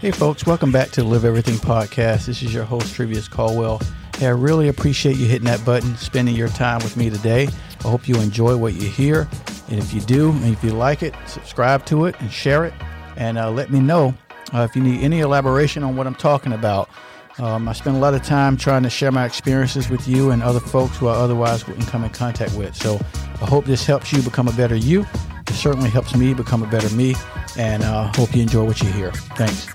Hey, folks, welcome back to the Live Everything podcast. This is your host, Trivius Caldwell. Hey, I really appreciate you hitting that button, spending your time with me today. I hope you enjoy what you hear. And if you do, and if you like it, subscribe to it and share it. And uh, let me know uh, if you need any elaboration on what I'm talking about. Um, I spend a lot of time trying to share my experiences with you and other folks who I otherwise wouldn't come in contact with. So I hope this helps you become a better you. It certainly helps me become a better me. And I uh, hope you enjoy what you hear. Thanks.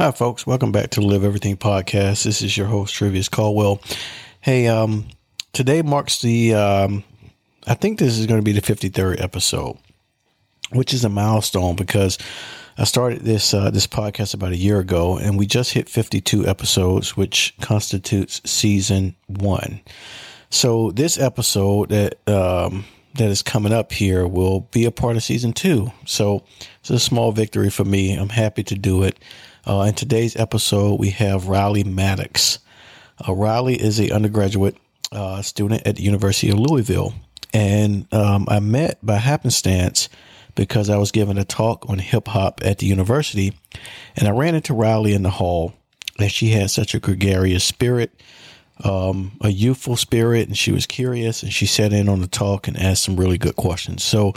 Hi, folks. Welcome back to the Live Everything podcast. This is your host, Trivius Caldwell. Hey, um, today marks the, um, I think this is going to be the 53rd episode, which is a milestone because I started this, uh, this podcast about a year ago and we just hit 52 episodes, which constitutes season one. So this episode that, um, that is coming up here will be a part of season two. So it's a small victory for me. I'm happy to do it. Uh, in today's episode, we have Riley Maddox. Uh, Riley is a undergraduate uh, student at the University of Louisville, and um, I met by happenstance because I was giving a talk on hip hop at the university, and I ran into Riley in the hall, and she had such a gregarious spirit. Um, a youthful spirit, and she was curious, and she sat in on the talk and asked some really good questions. So,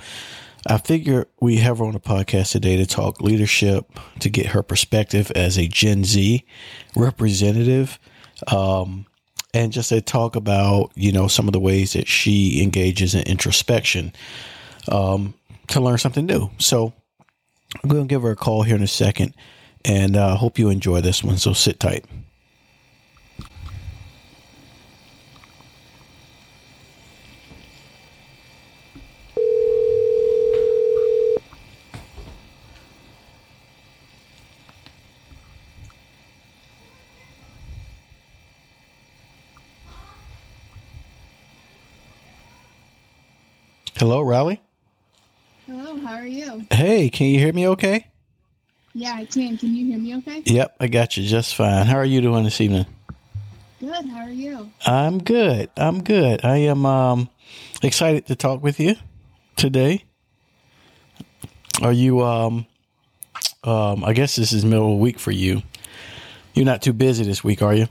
I figure we have her on the podcast today to talk leadership, to get her perspective as a Gen Z representative, um, and just to talk about you know some of the ways that she engages in introspection um, to learn something new. So I'm going to give her a call here in a second, and I uh, hope you enjoy this one. So sit tight. Hello, Riley. Hello, how are you? Hey, can you hear me okay? Yeah, I can. Can you hear me okay? Yep, I got you just fine. How are you doing this evening? Good. How are you? I'm good. I'm good. I am um, excited to talk with you today. Are you um, um I guess this is middle of the week for you. You're not too busy this week, are you?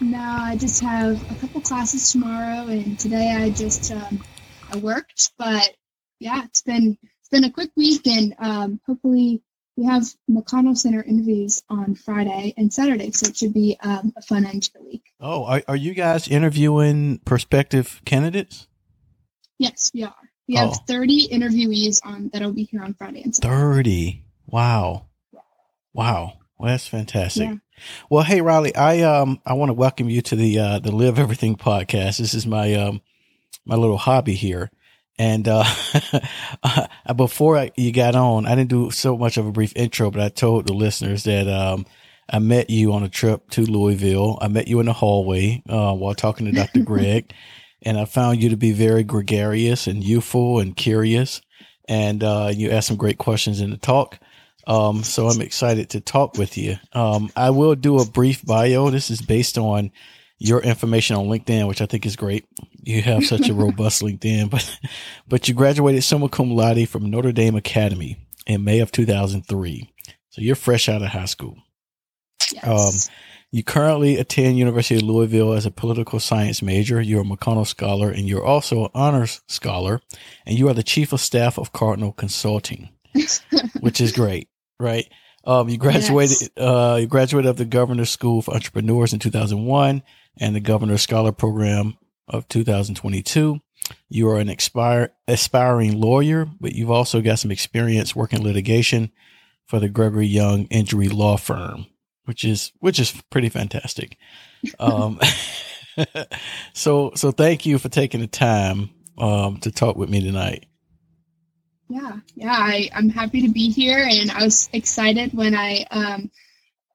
No, I just have a couple classes tomorrow and today I just um worked, but yeah, it's been it's been a quick week, and um, hopefully we have McConnell Center interviews on Friday and Saturday, so it should be um, a fun end to the week. Oh, are, are you guys interviewing prospective candidates? Yes, we are. We have oh. 30 interviewees on that'll be here on Friday and Saturday. 30. Wow. Wow. Well, that's fantastic. Yeah. Well, hey Riley, I um I want to welcome you to the uh the Live Everything podcast. This is my um my little hobby here. And uh, before I, you got on, I didn't do so much of a brief intro, but I told the listeners that um, I met you on a trip to Louisville. I met you in the hallway uh, while talking to Dr. Greg, and I found you to be very gregarious and youthful and curious. And uh, you asked some great questions in the talk. Um, so I'm excited to talk with you. Um, I will do a brief bio. This is based on your information on LinkedIn, which I think is great. You have such a robust LinkedIn, but but you graduated summa cum laude from Notre Dame Academy in May of 2003. So you're fresh out of high school. Yes. Um, you currently attend University of Louisville as a political science major. You're a McConnell scholar, and you're also an honors scholar, and you are the chief of staff of Cardinal Consulting, which is great, right? Um, you graduated, yes. uh, you graduated of the Governor's School for Entrepreneurs in 2001 and the Governor Scholar Program of 2022. You are an expire, aspiring lawyer, but you've also got some experience working litigation for the Gregory Young Injury Law Firm, which is which is pretty fantastic. Um, so so thank you for taking the time um, to talk with me tonight. Yeah, yeah, I, I'm happy to be here, and I was excited when I um,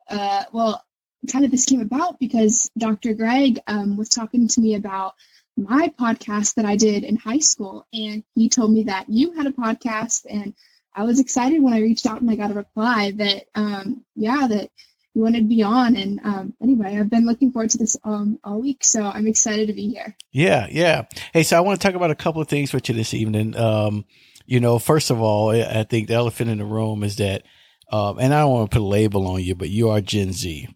uh, well, kind of this came about because Dr. Greg um, was talking to me about my podcast that I did in high school. And he told me that you had a podcast. And I was excited when I reached out and I got a reply that, um, yeah, that you wanted to be on. And um, anyway, I've been looking forward to this um, all week, so I'm excited to be here. Yeah, yeah. Hey, so I want to talk about a couple of things with you this evening. Um, you know, first of all, I think the elephant in the room is that, um, and I don't want to put a label on you, but you are Gen Z.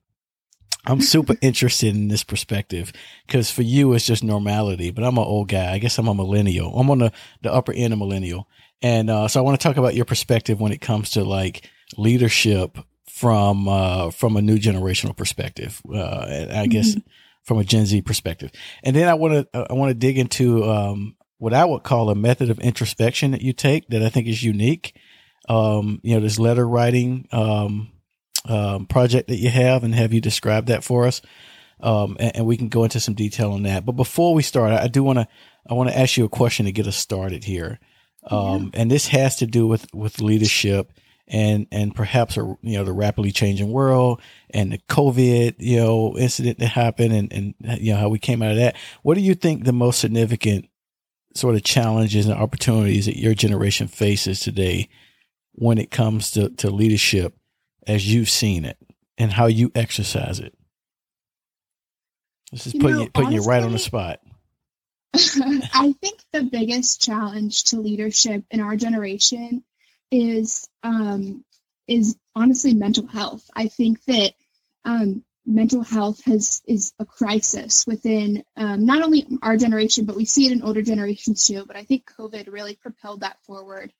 I'm super interested in this perspective because for you it's just normality, but I'm an old guy. I guess I'm a millennial. I'm on the, the upper end of millennial. And uh, so I want to talk about your perspective when it comes to like leadership from uh, from a new generational perspective. Uh, I guess mm-hmm. from a Gen Z perspective. And then I want to I want to dig into um, what I would call a method of introspection that you take that I think is unique. Um, you know, this letter writing um, um, project that you have and have you describe that for us. Um, and, and, we can go into some detail on that. But before we start, I, do want to, I want to ask you a question to get us started here. Um, yeah. and this has to do with, with leadership and, and perhaps, a, you know, the rapidly changing world and the COVID, you know, incident that happened and, and, you know, how we came out of that. What do you think the most significant sort of challenges and opportunities that your generation faces today when it comes to, to leadership as you've seen it and how you exercise it? This is you putting, know, you, putting honestly, you right on the spot. I think the biggest challenge to leadership in our generation is um, is honestly mental health. I think that um, mental health has is a crisis within um, not only our generation, but we see it in older generations too. But I think COVID really propelled that forward.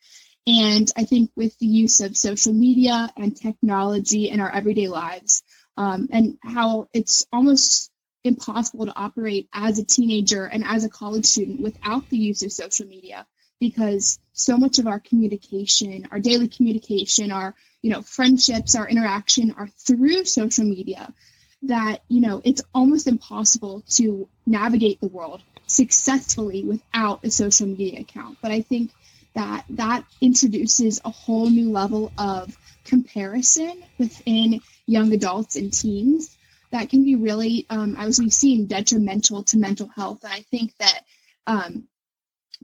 And I think with the use of social media and technology in our everyday lives, um, and how it's almost impossible to operate as a teenager and as a college student without the use of social media because so much of our communication our daily communication our you know friendships our interaction are through social media that you know it's almost impossible to navigate the world successfully without a social media account. But i think that that introduces a whole new level of comparison within young adults and teens that can be really, um, as we've seen, detrimental to mental health. And I think that um,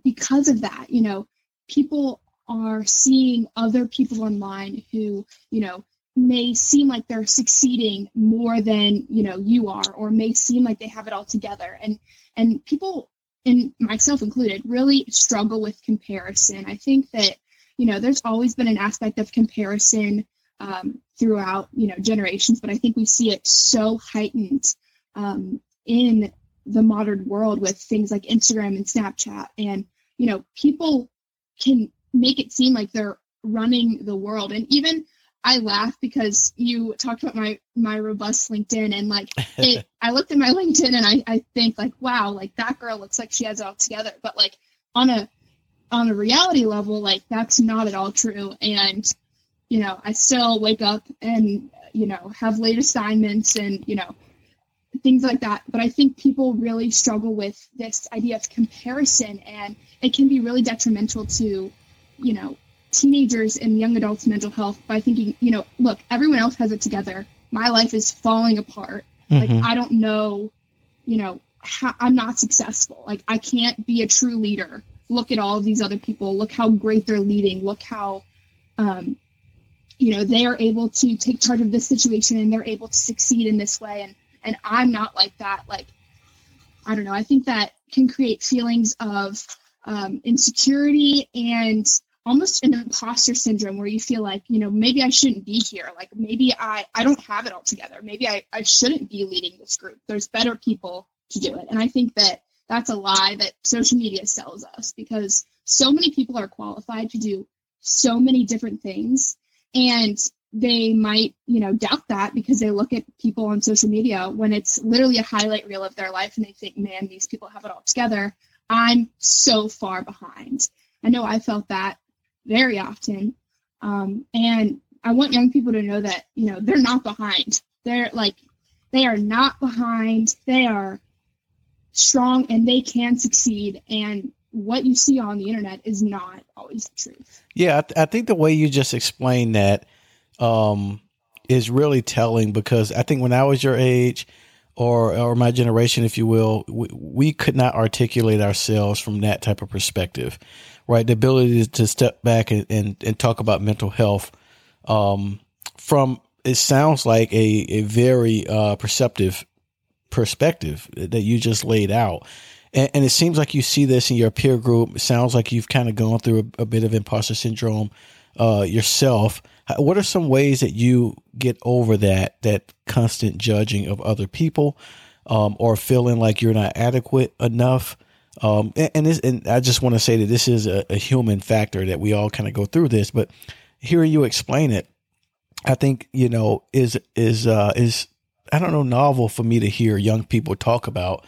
because of that, you know, people are seeing other people online who, you know, may seem like they're succeeding more than you know you are or may seem like they have it all together and and people and myself included, really struggle with comparison. I think that, you know, there's always been an aspect of comparison um, throughout, you know, generations, but I think we see it so heightened um, in the modern world with things like Instagram and Snapchat. And, you know, people can make it seem like they're running the world. And even I laugh because you talked about my my robust LinkedIn and like it I looked at my LinkedIn and I, I think like wow like that girl looks like she has it all together. But like on a on a reality level like that's not at all true. And you know I still wake up and you know have late assignments and you know things like that. But I think people really struggle with this idea of comparison and it can be really detrimental to you know teenagers and young adults' mental health by thinking, you know, look, everyone else has it together. My life is falling apart. Mm-hmm. Like, I don't know, you know, how, I'm not successful. Like, I can't be a true leader. Look at all of these other people. Look how great they're leading. Look how, um, you know, they are able to take charge of this situation and they're able to succeed in this way. And, and I'm not like that. Like, I don't know. I think that can create feelings of um, insecurity and almost an imposter syndrome where you feel like you know maybe i shouldn't be here. Like maybe i i don't have it all together. Maybe i i shouldn't be leading this group. There's better people to do it. And i think that that's a lie that social media sells us because so many people are qualified to do so many different things. And they might you know doubt that because they look at people on social media when it's literally a highlight reel of their life and they think man these people have it all together. I'm so far behind. I know i felt that very often. Um, and I want young people to know that, you know, they're not behind. They're like, they are not behind. They are strong and they can succeed. And what you see on the internet is not always the truth. Yeah, I, th- I think the way you just explained that um, is really telling because I think when I was your age, or or my generation, if you will, we, we could not articulate ourselves from that type of perspective right? The ability to step back and, and, and talk about mental health um, from it sounds like a, a very uh, perceptive perspective that you just laid out. And, and, it seems like you see this in your peer group. It sounds like you've kind of gone through a, a bit of imposter syndrome uh, yourself. What are some ways that you get over that that constant judging of other people, um, or feeling like you're not adequate enough? Um, and, and, this, and I just want to say that this is a, a human factor that we all kind of go through this, but hearing you explain it, I think you know is is uh, is I don't know novel for me to hear young people talk about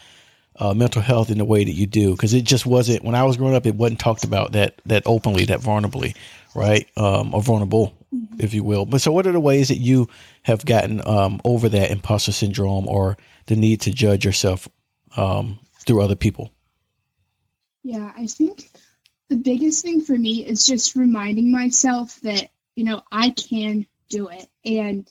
uh, mental health in the way that you do because it just wasn't when I was growing up. It wasn't talked about that that openly, that vulnerably, right? Um, or vulnerable, mm-hmm. if you will. But so, what are the ways that you have gotten um, over that imposter syndrome or the need to judge yourself um, through other people? Yeah, I think the biggest thing for me is just reminding myself that you know I can do it, and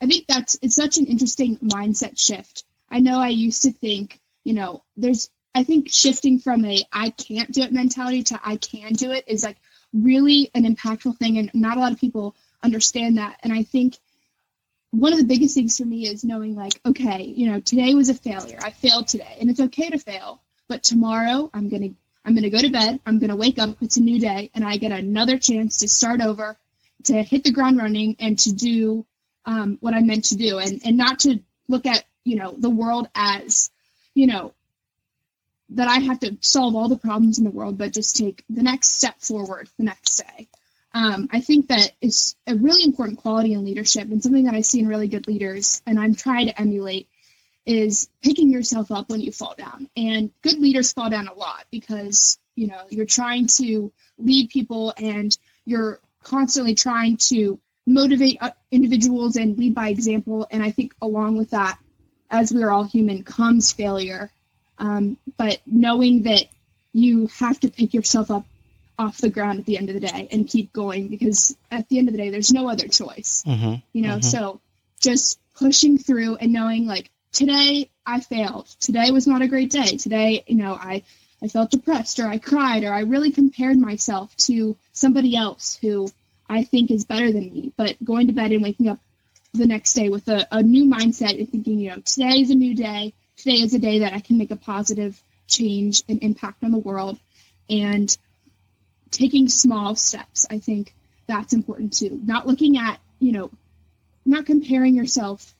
I think that's it's such an interesting mindset shift. I know I used to think, you know, there's I think shifting from a I can't do it mentality to I can do it is like really an impactful thing and not a lot of people understand that. And I think one of the biggest things for me is knowing like, okay, you know, today was a failure. I failed today and it's okay to fail, but tomorrow I'm going to I'm going to go to bed, I'm going to wake up, it's a new day and I get another chance to start over, to hit the ground running and to do um, what I'm meant to do and, and not to look at, you know, the world as, you know, that I have to solve all the problems in the world, but just take the next step forward the next day. Um, I think that is a really important quality in leadership and something that I see in really good leaders, and I'm trying to emulate is picking yourself up when you fall down. And good leaders fall down a lot because you know you're trying to lead people and you're constantly trying to motivate uh, individuals and lead by example. And I think along with that, as we are all human, comes failure. Um, but knowing that you have to pick yourself up off the ground at the end of the day and keep going because at the end of the day, there's no other choice. Mm-hmm, you know, mm-hmm. so just pushing through and knowing like today I failed. Today was not a great day. Today, you know, I I felt depressed or I cried or I really compared myself to somebody else who I think is better than me. But going to bed and waking up the next day with a, a new mindset and thinking, you know, today is a new day. Today is a day that I can make a positive change and impact on the world. And taking small steps, I think that's important too. Not looking at, you know, not comparing yourself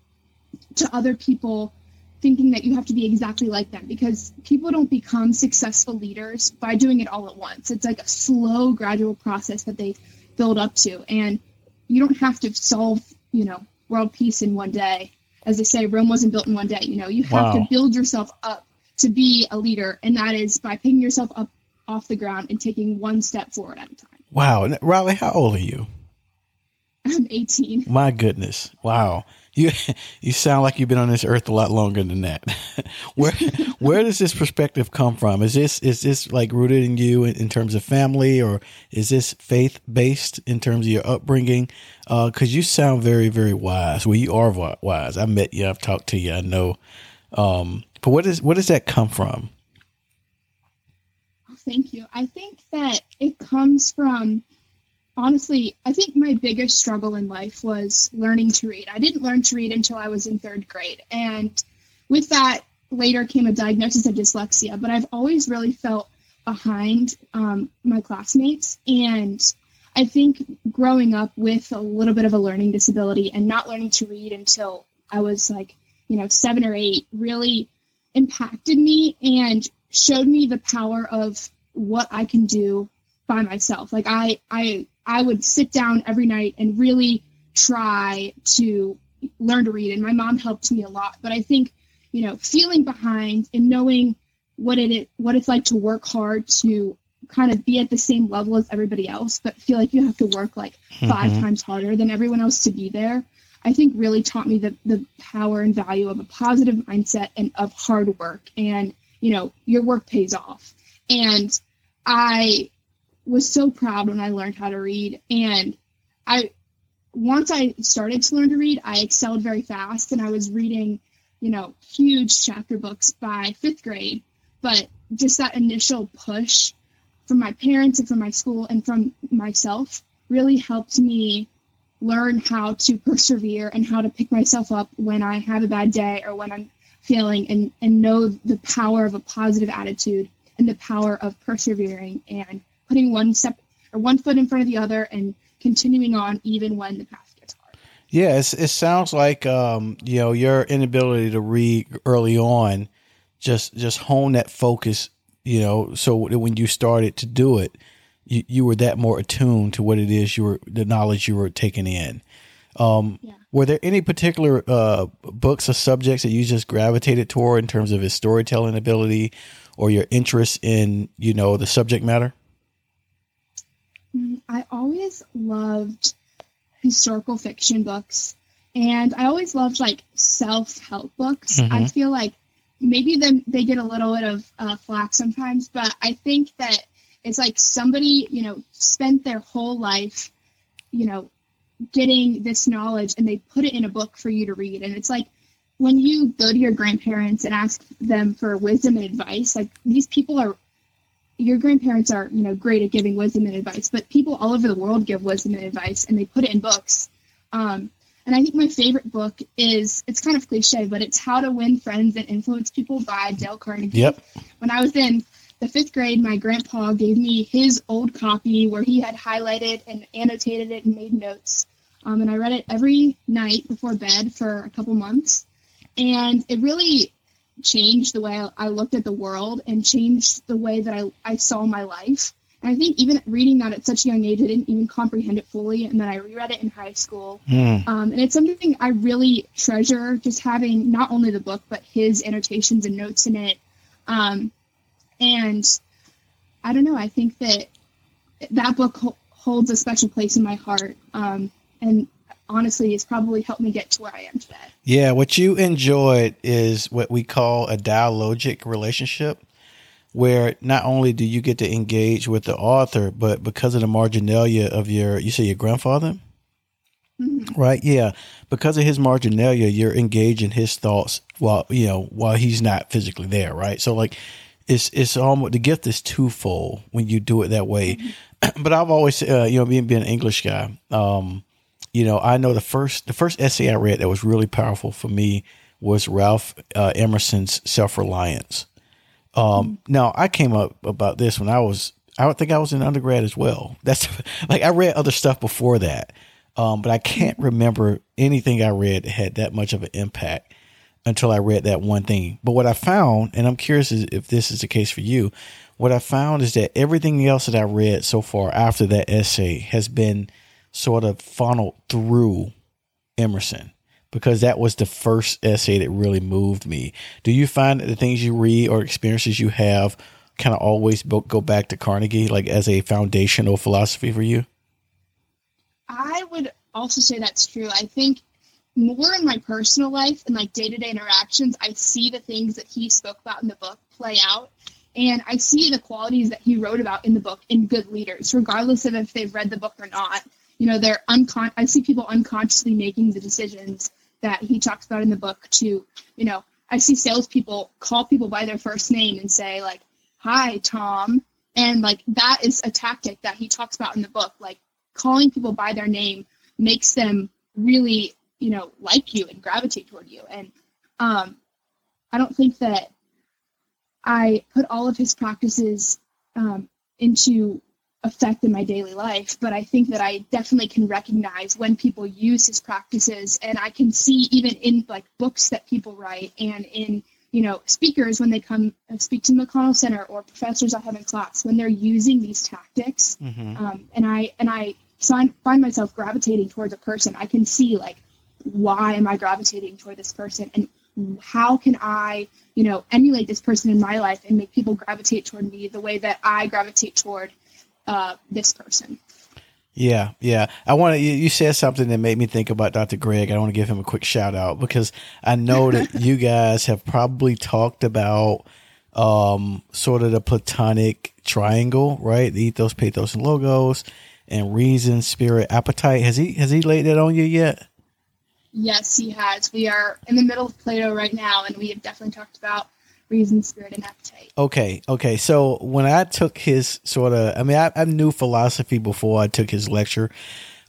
to other people thinking that you have to be exactly like them because people don't become successful leaders by doing it all at once. It's like a slow, gradual process that they build up to. And you don't have to solve, you know, world peace in one day. As they say, Rome wasn't built in one day. You know, you have wow. to build yourself up to be a leader, and that is by picking yourself up off the ground and taking one step forward at a time. Wow, Riley, how old are you? I'm 18. My goodness, wow you you sound like you've been on this earth a lot longer than that. where where does this perspective come from? Is this is this like rooted in you in, in terms of family, or is this faith based in terms of your upbringing? Because uh, you sound very very wise. Well, you are wise. I met you. I've talked to you. I know. Um, but what is what does that come from? Thank you. I think that it comes from honestly, I think my biggest struggle in life was learning to read. I didn't learn to read until I was in third grade. And with that, later came a diagnosis of dyslexia. But I've always really felt behind um, my classmates. And I think growing up with a little bit of a learning disability and not learning to read until I was like, you know, seven or eight really impacted me and showed me the power of what I can do by myself. Like I, I I would sit down every night and really try to learn to read. And my mom helped me a lot. But I think, you know, feeling behind and knowing what it what it's like to work hard to kind of be at the same level as everybody else, but feel like you have to work like 5 mm-hmm. times harder than everyone else to be there. I think really taught me the, the power and value of a positive mindset and of hard work. And, you know, your work pays off. And I was so proud when I learned how to read. And I, once I started to learn to read, I excelled very fast and I was reading, you know, huge chapter books by fifth grade. But just that initial push from my parents and from my school and from myself really helped me learn how to persevere and how to pick myself up when I have a bad day or when I'm feeling and, and know the power of a positive attitude and the power of persevering and putting one step or one foot in front of the other and continuing on even when the path gets hard. Yeah, it sounds like um, you know your inability to read early on just just hone that focus. You know, so when you started to do it, you, you were that more attuned to what it is you were the knowledge you were taking in. Um, yeah. Were there any particular uh, books or subjects that you just gravitated toward in terms of his storytelling ability or your interest in you know the subject matter? I always loved historical fiction books, and I always loved like self help books. Mm-hmm. I feel like maybe them they get a little bit of uh, flack sometimes, but I think that it's like somebody you know spent their whole life, you know, getting this knowledge and they put it in a book for you to read, and it's like when you go to your grandparents and ask them for wisdom and advice, like these people are your grandparents are you know great at giving wisdom and advice but people all over the world give wisdom and advice and they put it in books. Um, and i think my favorite book is it's kind of cliche but it's how to win friends and influence people by dale carnegie. Yep. When i was in the fifth grade my grandpa gave me his old copy where he had highlighted and annotated it and made notes. Um, and i read it every night before bed for a couple months. And it really changed the way I looked at the world and changed the way that I, I saw my life. And I think even reading that at such a young age, I didn't even comprehend it fully. And then I reread it in high school. Mm. Um, and it's something I really treasure, just having not only the book, but his annotations and notes in it. Um, and I don't know, I think that that book ho- holds a special place in my heart. Um, and honestly has probably helped me get to where I am today. Yeah, what you enjoyed is what we call a dialogic relationship, where not only do you get to engage with the author, but because of the marginalia of your, you say your grandfather? Mm-hmm. Right, yeah. Because of his marginalia, you're engaging his thoughts while you know while he's not physically there, right? So like, it's it's almost the gift is twofold when you do it that way. Mm-hmm. but I've always, uh, you know, being being an English guy, um, you know, I know the first the first essay I read that was really powerful for me was Ralph uh, Emerson's Self Reliance. Um, now I came up about this when I was I think I was in undergrad as well. That's like I read other stuff before that, um, but I can't remember anything I read had that much of an impact until I read that one thing. But what I found, and I'm curious if this is the case for you, what I found is that everything else that I read so far after that essay has been sort of funneled through Emerson because that was the first essay that really moved me. Do you find that the things you read or experiences you have kind of always go back to Carnegie, like as a foundational philosophy for you? I would also say that's true. I think more in my personal life and like day to day interactions, I see the things that he spoke about in the book play out. And I see the qualities that he wrote about in the book in good leaders, regardless of if they've read the book or not you know they're uncon i see people unconsciously making the decisions that he talks about in the book to you know i see salespeople call people by their first name and say like hi tom. And like that is a tactic that he talks about in the book. Like calling people by their name makes them really you know like you and gravitate toward you. And um i don't think that i put all of his practices um, into effect in my daily life, but I think that I definitely can recognize when people use his practices, and I can see even in like books that people write and in you know speakers when they come speak to the McConnell Center or professors I have in class when they're using these tactics, mm-hmm. um, and I and I find find myself gravitating towards a person. I can see like why am I gravitating toward this person and how can I, you know, emulate this person in my life and make people gravitate toward me the way that I gravitate toward uh, this person. Yeah, yeah. I want to. You, you said something that made me think about Dr. Greg. I want to give him a quick shout out because I know that you guys have probably talked about um, sort of the platonic triangle, right? The ethos, pathos, and logos, and reason, spirit, appetite. Has he has he laid that on you yet? Yes, he has. We are in the middle of Plato right now, and we have definitely talked about reason, spirit, and appetite. Okay, okay. So when I took his sort of, I mean, I, I knew philosophy before I took his lecture.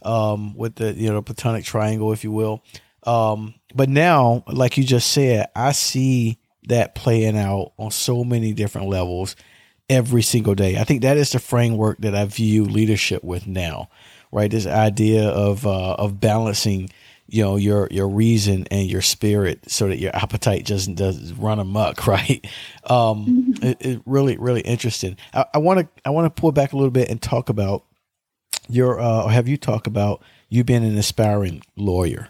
um, with the you know platonic triangle, if you will. Um, but now, like you just said, I see that playing out on so many different levels every single day. I think that is the framework that I view leadership with now, right? This idea of uh, of balancing, you know, your your reason and your spirit, so that your appetite doesn't does run amok, right? Um, mm-hmm. it, it, really really interesting. I want to I want to pull back a little bit and talk about your uh, or have you talk about you being an aspiring lawyer.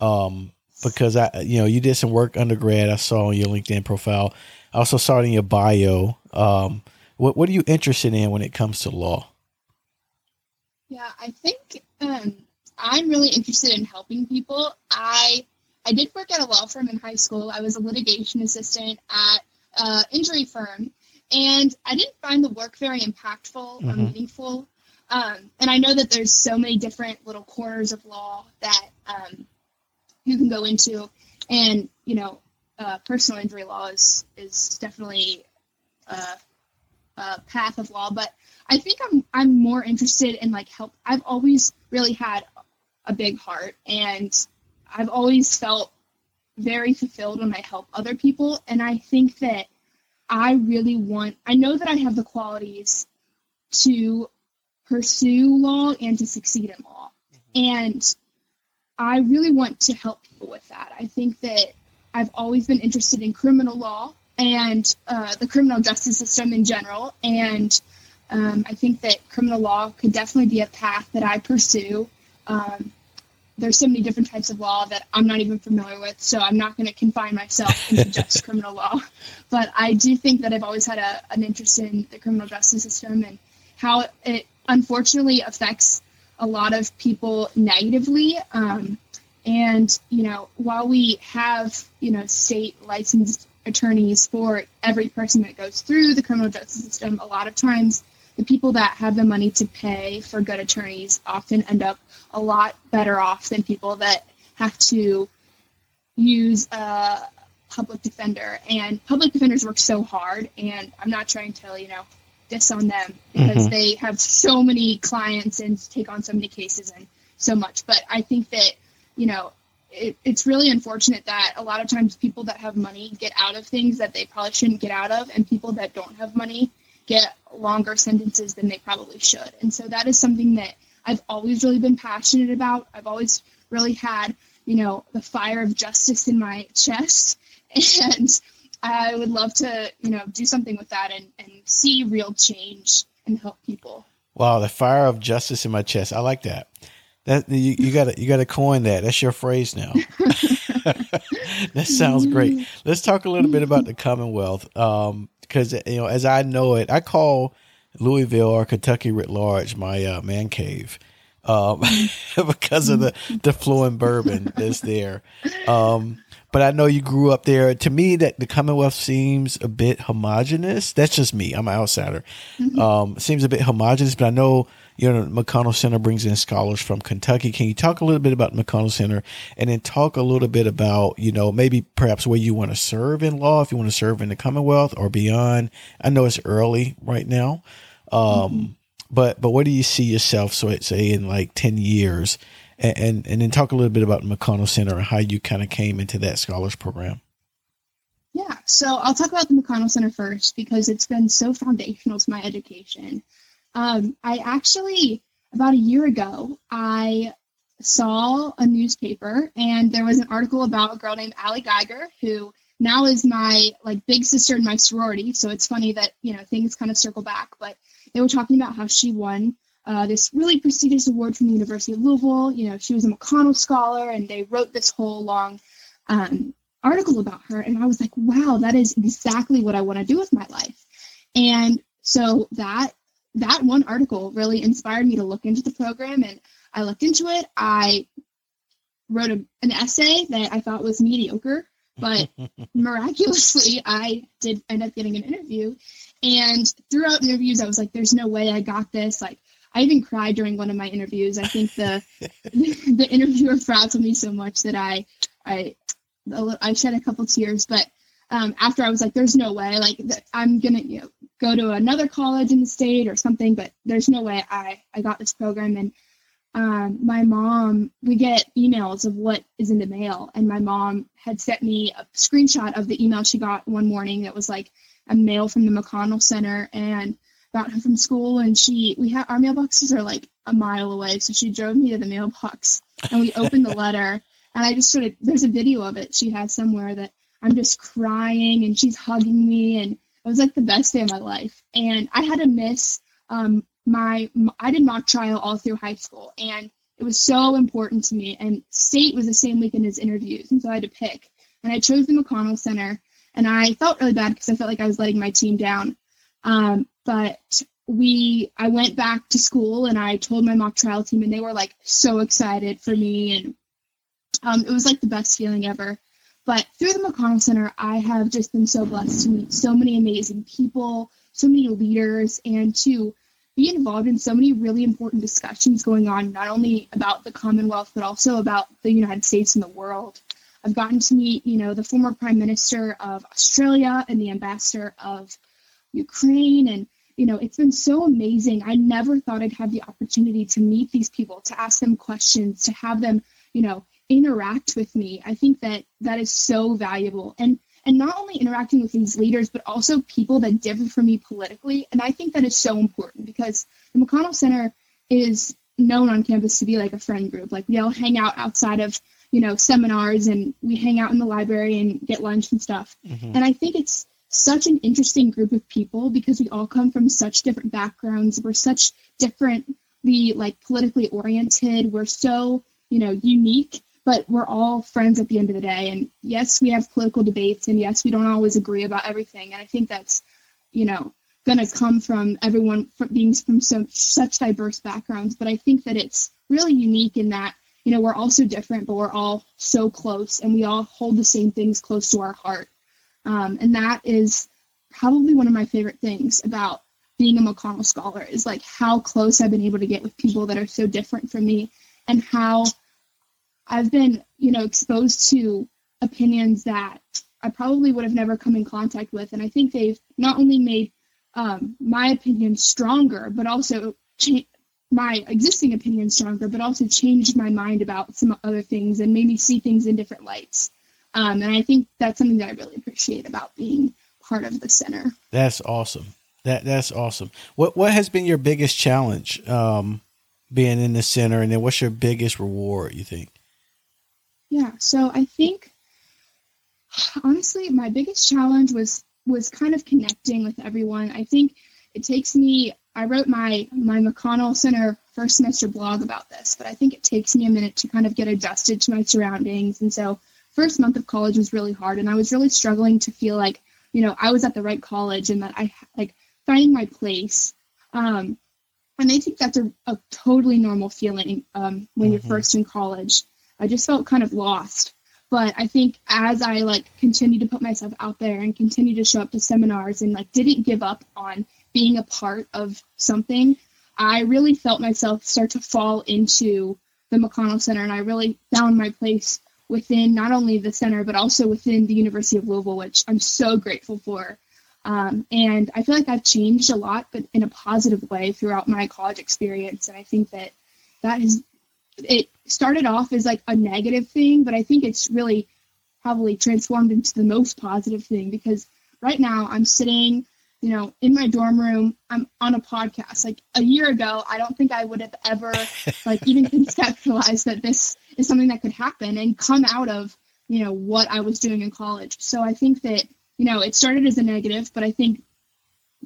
Um, because I, you know, you did some work undergrad. I saw on your LinkedIn profile. I also saw it in your bio. Um, what what are you interested in when it comes to law? Yeah, I think um, I'm really interested in helping people. I I did work at a law firm in high school. I was a litigation assistant at an injury firm, and I didn't find the work very impactful mm-hmm. or meaningful. Um, and I know that there's so many different little corners of law that um, you can go into, and you know, uh, personal injury law is is definitely a, a path of law. But I think I'm I'm more interested in like help. I've always really had a big heart, and I've always felt very fulfilled when I help other people. And I think that I really want. I know that I have the qualities to pursue law and to succeed in law, and I really want to help people with that. I think that I've always been interested in criminal law and uh, the criminal justice system in general. And um, I think that criminal law could definitely be a path that I pursue. Um, there's so many different types of law that I'm not even familiar with, so I'm not going to confine myself into just criminal law. But I do think that I've always had a, an interest in the criminal justice system and how it unfortunately affects a lot of people negatively. Um, and, you know, while we have, you know, state licensed attorneys for every person that goes through the criminal justice system, a lot of times the people that have the money to pay for good attorneys often end up a lot better off than people that have to use a public defender. And public defenders work so hard, and I'm not trying to, you know, diss on them because mm-hmm. they have so many clients and take on so many cases and so much. But I think that, you know, it, it's really unfortunate that a lot of times people that have money get out of things that they probably shouldn't get out of, and people that don't have money get longer sentences than they probably should. And so that is something that I've always really been passionate about. I've always really had, you know, the fire of justice in my chest. And I would love to, you know, do something with that and, and see real change and help people. Wow, the fire of justice in my chest. I like that. That you, you gotta you gotta coin that. That's your phrase now. that sounds great. Let's talk a little bit about the Commonwealth. Um, because you know, as I know it, I call Louisville or Kentucky writ large my uh, man cave. Um, because of the the flowing bourbon that's there. Um, but I know you grew up there. To me, that the Commonwealth seems a bit homogenous. That's just me. I'm an outsider. Mm-hmm. Um, seems a bit homogenous, but I know you know McConnell Center brings in scholars from Kentucky. Can you talk a little bit about McConnell Center, and then talk a little bit about you know maybe perhaps where you want to serve in law, if you want to serve in the Commonwealth or beyond? I know it's early right now. Um, mm-hmm. But but where do you see yourself? So say in like ten years, and, and, and then talk a little bit about McConnell Center and how you kind of came into that scholars program. Yeah, so I'll talk about the McConnell Center first because it's been so foundational to my education. Um, I actually, about a year ago, I saw a newspaper and there was an article about a girl named Allie Geiger who now is my like big sister in my sorority. So it's funny that you know things kind of circle back, but they were talking about how she won uh, this really prestigious award from the University of Louisville. You know, she was a McConnell Scholar, and they wrote this whole long um, article about her. And I was like, wow, that is exactly what I want to do with my life. And so that that one article really inspired me to look into the program, and I looked into it. I wrote a, an essay that I thought was mediocre, but miraculously, I did end up getting an interview. And throughout interviews, I was like, "There's no way I got this." Like I even cried during one of my interviews. I think the the interviewer frazzled me so much that I I I shed a couple tears. But um, after I was like, "There's no way! Like I'm gonna you know go to another college in the state or something." But there's no way I I got this program, and um, my mom, we get emails of what is in the mail, and my mom had sent me a screenshot of the email she got one morning that was like a mail from the McConnell Center and got her from school. And she, we have our mailboxes are like a mile away, so she drove me to the mailbox, and we opened the letter, and I just sort of there's a video of it she has somewhere that I'm just crying and she's hugging me, and it was like the best day of my life. And I had to miss um, my I did mock trial all through high school, and it was so important to me. And state was the same weekend as interviews, and so I had to pick. And I chose the McConnell Center, and I felt really bad because I felt like I was letting my team down. Um, but we, I went back to school, and I told my mock trial team, and they were like so excited for me, and um, it was like the best feeling ever. But through the McConnell Center, I have just been so blessed to meet so many amazing people, so many leaders, and to be involved in so many really important discussions going on, not only about the Commonwealth, but also about the United States and the world. I've gotten to meet, you know, the former Prime Minister of Australia and the Ambassador of Ukraine. And, you know, it's been so amazing. I never thought I'd have the opportunity to meet these people, to ask them questions, to have them, you know, interact with me. I think that that is so valuable. And and not only interacting with these leaders, but also people that differ from me politically. And I think that is so important because the McConnell Center is known on campus to be like a friend group. Like we all hang out outside of, you know, seminars and we hang out in the library and get lunch and stuff. Mm-hmm. And I think it's such an interesting group of people because we all come from such different backgrounds. We're such differently like politically oriented. We're so, you know, unique but we're all friends at the end of the day. And yes, we have political debates, and yes, we don't always agree about everything. And I think that's, you know, going to come from everyone from being from so, such diverse backgrounds. But I think that it's really unique in that, you know, we're all so different, but we're all so close, and we all hold the same things close to our heart. Um, and that is probably one of my favorite things about being a McConnell scholar is like how close I've been able to get with people that are so different from me and how I've been, you know, exposed to opinions that I probably would have never come in contact with. And I think they've not only made um, my opinion stronger, but also cha- my existing opinion stronger, but also changed my mind about some other things and made me see things in different lights. Um, and I think that's something that I really appreciate about being part of the center. That's awesome. That that's awesome. What what has been your biggest challenge um, being in the center, and then what's your biggest reward? You think? Yeah, so I think honestly, my biggest challenge was was kind of connecting with everyone. I think it takes me. I wrote my my McConnell Center first semester blog about this, but I think it takes me a minute to kind of get adjusted to my surroundings. And so, first month of college was really hard, and I was really struggling to feel like you know I was at the right college and that I like finding my place. Um, and I think that's a, a totally normal feeling um, when mm-hmm. you're first in college. I just felt kind of lost. But I think as I like continued to put myself out there and continue to show up to seminars and like didn't give up on being a part of something, I really felt myself start to fall into the McConnell Center and I really found my place within not only the center but also within the University of Louisville, which I'm so grateful for. Um, and I feel like I've changed a lot, but in a positive way throughout my college experience. And I think that that has it started off as like a negative thing, but I think it's really probably transformed into the most positive thing because right now I'm sitting, you know, in my dorm room. I'm on a podcast. Like a year ago, I don't think I would have ever like even conceptualized that this is something that could happen and come out of, you know, what I was doing in college. So I think that, you know, it started as a negative, but I think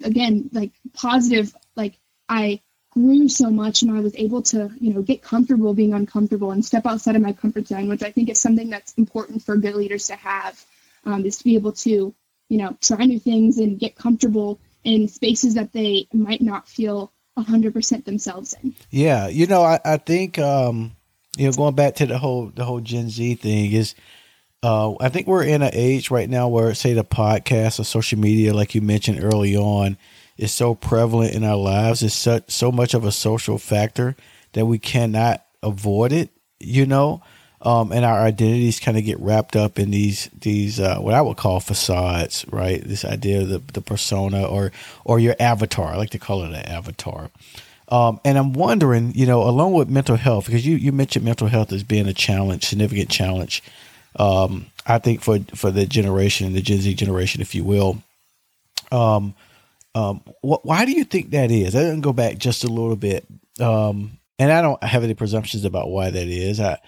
again, like positive, like I grew so much and I was able to, you know, get comfortable being uncomfortable and step outside of my comfort zone, which I think is something that's important for good leaders to have, um, is to be able to, you know, try new things and get comfortable in spaces that they might not feel 100% themselves in. Yeah. You know, I, I think, um, you know, going back to the whole, the whole Gen Z thing is, uh, I think we're in an age right now where, say, the podcast or social media, like you mentioned early on, is so prevalent in our lives. It's such so much of a social factor that we cannot avoid it. You know, um, and our identities kind of get wrapped up in these these uh, what I would call facades, right? This idea of the the persona or or your avatar. I like to call it an avatar. Um, and I'm wondering, you know, along with mental health, because you, you mentioned mental health as being a challenge, significant challenge. Um, I think for, for the generation, the Gen Z generation, if you will. Um, um, wh- why do you think that is? I didn't go back just a little bit. Um, and I don't have any presumptions about why that is. I,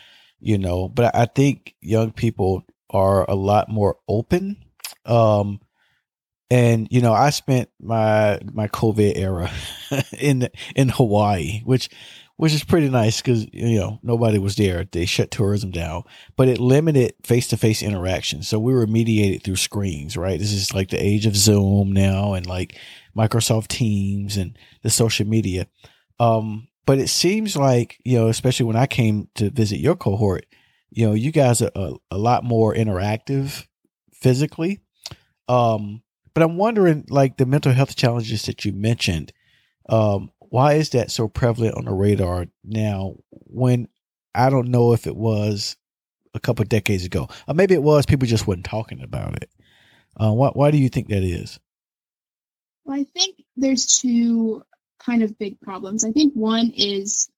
you know, but I think young people are a lot more open. Um, and you know, I spent my my COVID era in in Hawaii, which which is pretty nice because you know nobody was there. They shut tourism down, but it limited face to face interaction. So we were mediated through screens, right? This is like the age of Zoom now, and like Microsoft Teams and the social media. Um, but it seems like you know, especially when I came to visit your cohort, you know, you guys are a, a lot more interactive physically. Um, but I'm wondering, like the mental health challenges that you mentioned, um, why is that so prevalent on the radar now? When I don't know if it was a couple decades ago, or maybe it was people just wasn't talking about it. Uh, why why do you think that is? Well, I think there's two kind of big problems. I think one is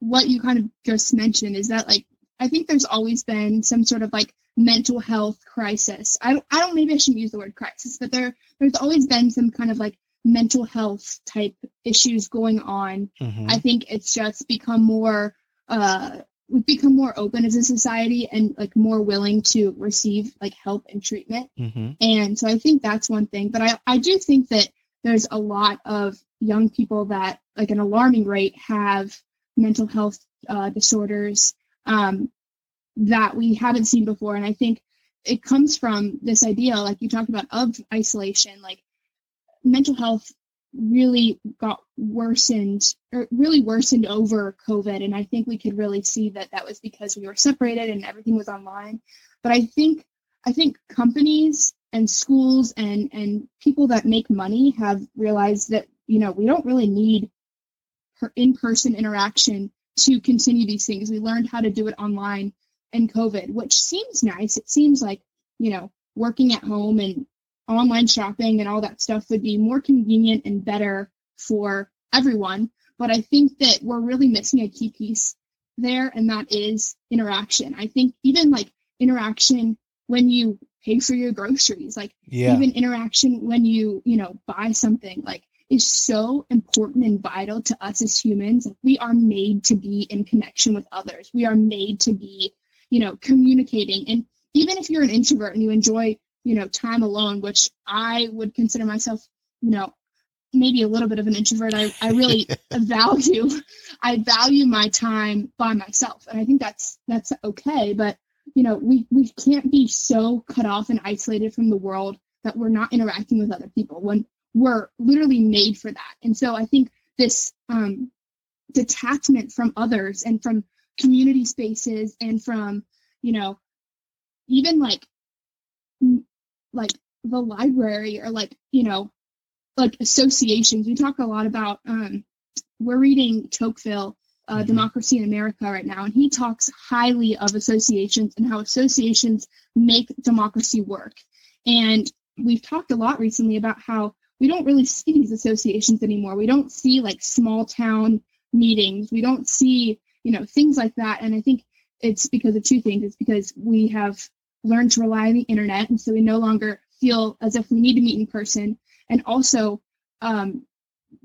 what you kind of just mentioned is that like I think there's always been some sort of like mental health crisis. I don't, I don't maybe I shouldn't use the word crisis, but there there's always been some kind of like mental health type issues going on. Mm-hmm. I think it's just become more uh we've become more open as a society and like more willing to receive like help and treatment. Mm-hmm. And so I think that's one thing. But I, I do think that there's a lot of young people that like an alarming rate have mental health uh, disorders um, that we haven't seen before. And I think it comes from this idea, like you talked about, of isolation. Like mental health really got worsened or really worsened over COVID. And I think we could really see that that was because we were separated and everything was online. But I think I think companies and schools and and people that make money have realized that you know we don't really need in-person interaction to continue these things. We learned how to do it online and COVID, which seems nice. It seems like, you know, working at home and online shopping and all that stuff would be more convenient and better for everyone. But I think that we're really missing a key piece there, and that is interaction. I think even like interaction when you pay for your groceries, like yeah. even interaction when you, you know, buy something, like is so important and vital to us as humans. We are made to be in connection with others. We are made to be, you know, communicating. And even if you're an introvert and you enjoy, you know, time alone, which I would consider myself, you know, maybe a little bit of an introvert. I, I really value I value my time by myself. And I think that's that's okay. But you know, we, we can't be so cut off and isolated from the world that we're not interacting with other people. when we're literally made for that. And so I think this um, detachment from others and from community spaces and from, you know, even like like the library or like, you know, like associations. We talk a lot about um we're reading Tocqueville, uh, mm-hmm. Democracy in America right now, and he talks highly of associations and how associations make democracy work. And we've talked a lot recently about how we don't really see these associations anymore. We don't see like small town meetings. We don't see, you know, things like that. And I think it's because of two things. It's because we have learned to rely on the internet. And so we no longer feel as if we need to meet in person. And also, um,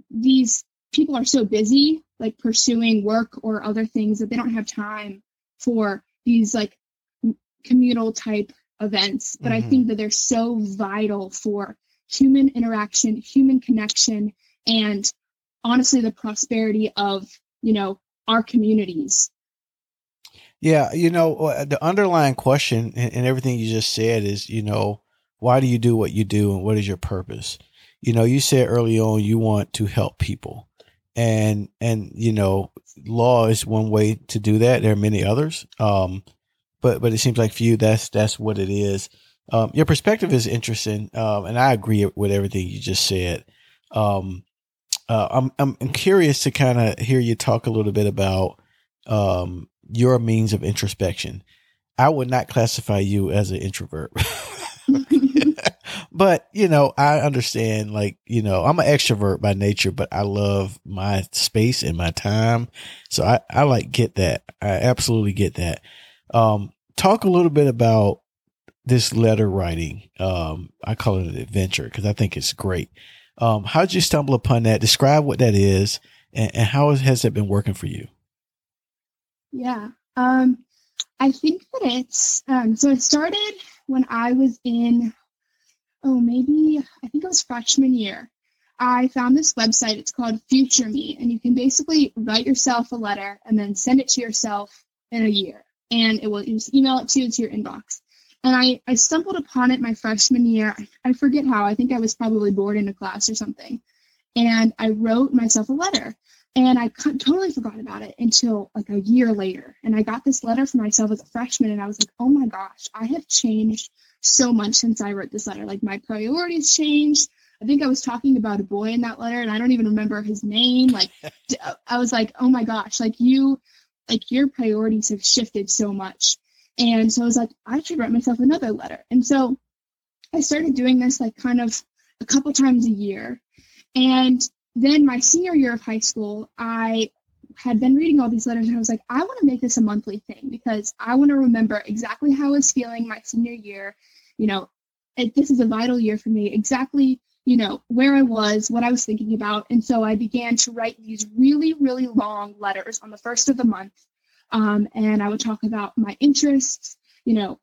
these people are so busy, like pursuing work or other things, that they don't have time for these like communal type events. But mm-hmm. I think that they're so vital for human interaction, human connection, and honestly, the prosperity of, you know, our communities. Yeah, you know, uh, the underlying question and everything you just said is, you know, why do you do what you do and what is your purpose? You know, you said early on you want to help people. And and you know, law is one way to do that. There are many others. Um but but it seems like for you that's that's what it is. Um, your perspective is interesting, um, and I agree with everything you just said. Um, uh, I'm I'm curious to kind of hear you talk a little bit about um, your means of introspection. I would not classify you as an introvert. but you know, I understand. Like you know, I'm an extrovert by nature, but I love my space and my time. So I I like get that. I absolutely get that. Um, talk a little bit about this letter writing. Um, I call it an adventure because I think it's great. Um, how did you stumble upon that? Describe what that is and, and how has it been working for you? Yeah. Um, I think that it's, um, so it started when I was in, oh, maybe, I think it was freshman year. I found this website. It's called Future Me, and you can basically write yourself a letter and then send it to yourself in a year. And it will just email it to you to your inbox. And I, I stumbled upon it my freshman year. I forget how. I think I was probably bored in a class or something. And I wrote myself a letter. And I totally forgot about it until like a year later. And I got this letter for myself as a freshman. And I was like, oh my gosh, I have changed so much since I wrote this letter. Like my priorities changed. I think I was talking about a boy in that letter and I don't even remember his name. Like uh, I was like, oh my gosh, like you, like your priorities have shifted so much. And so I was like, I should write myself another letter. And so I started doing this like kind of a couple times a year. And then my senior year of high school, I had been reading all these letters and I was like, I want to make this a monthly thing because I want to remember exactly how I was feeling my senior year. You know, it, this is a vital year for me, exactly, you know, where I was, what I was thinking about. And so I began to write these really, really long letters on the first of the month um, and I would talk about my interests, you know,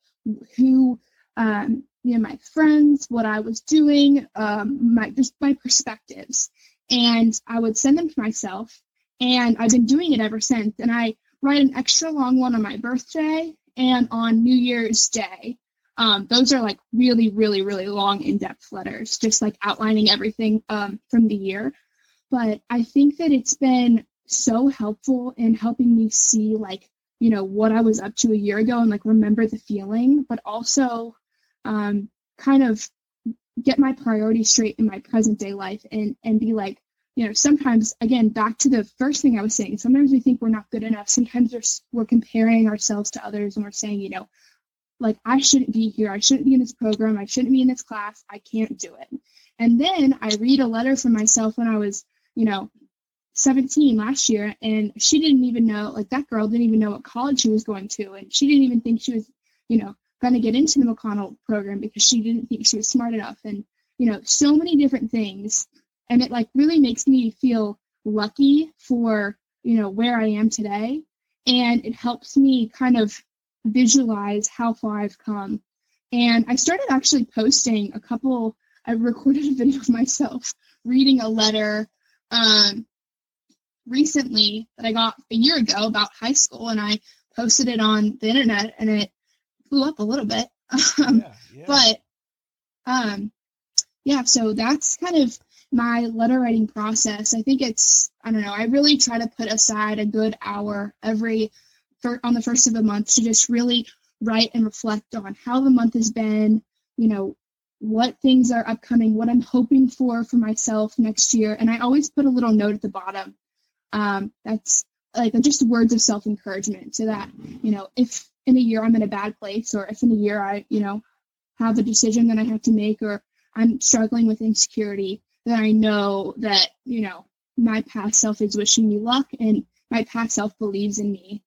who, um, you know, my friends, what I was doing, um, my just my perspectives, and I would send them to myself. And I've been doing it ever since. And I write an extra long one on my birthday and on New Year's Day. Um, those are like really, really, really long, in-depth letters, just like outlining everything um, from the year. But I think that it's been so helpful in helping me see like you know what i was up to a year ago and like remember the feeling but also um, kind of get my priorities straight in my present day life and and be like you know sometimes again back to the first thing i was saying sometimes we think we're not good enough. Sometimes we're, we're comparing ourselves to others and we're saying you know like i shouldn't be here. I shouldn't be in this program. I shouldn't be in this class. I can't do it. And then i read a letter from myself when i was you know 17 last year and she didn't even know like that girl didn't even know what college she was going to and she didn't even think she was you know going to get into the mcconnell program because she didn't think she was smart enough. And you know so many different things and it like really makes me feel lucky for you know where i am today and it helps me kind of visualize how far i've come and i started actually posting a couple i recorded a video of myself reading a letter um, recently that I got a year ago about high school, and I posted it on the internet, and it blew up a little bit. Um, yeah, yeah. But um, yeah, so that's kind of my letter writing process. I think it's I don't know. I really try to put aside a good hour every on the first of the month to just really write and reflect on how the month has been. You know, what things are upcoming, what I'm hoping for for myself next year, and I always put a little note at the bottom um, that's like just words of self encouragement so that, you know, if in a year I'm in a bad place or if in a year I, you know, have a decision that I have to make or I'm struggling with insecurity, then I know that, you know, my past self is wishing me luck and my past self believes in me.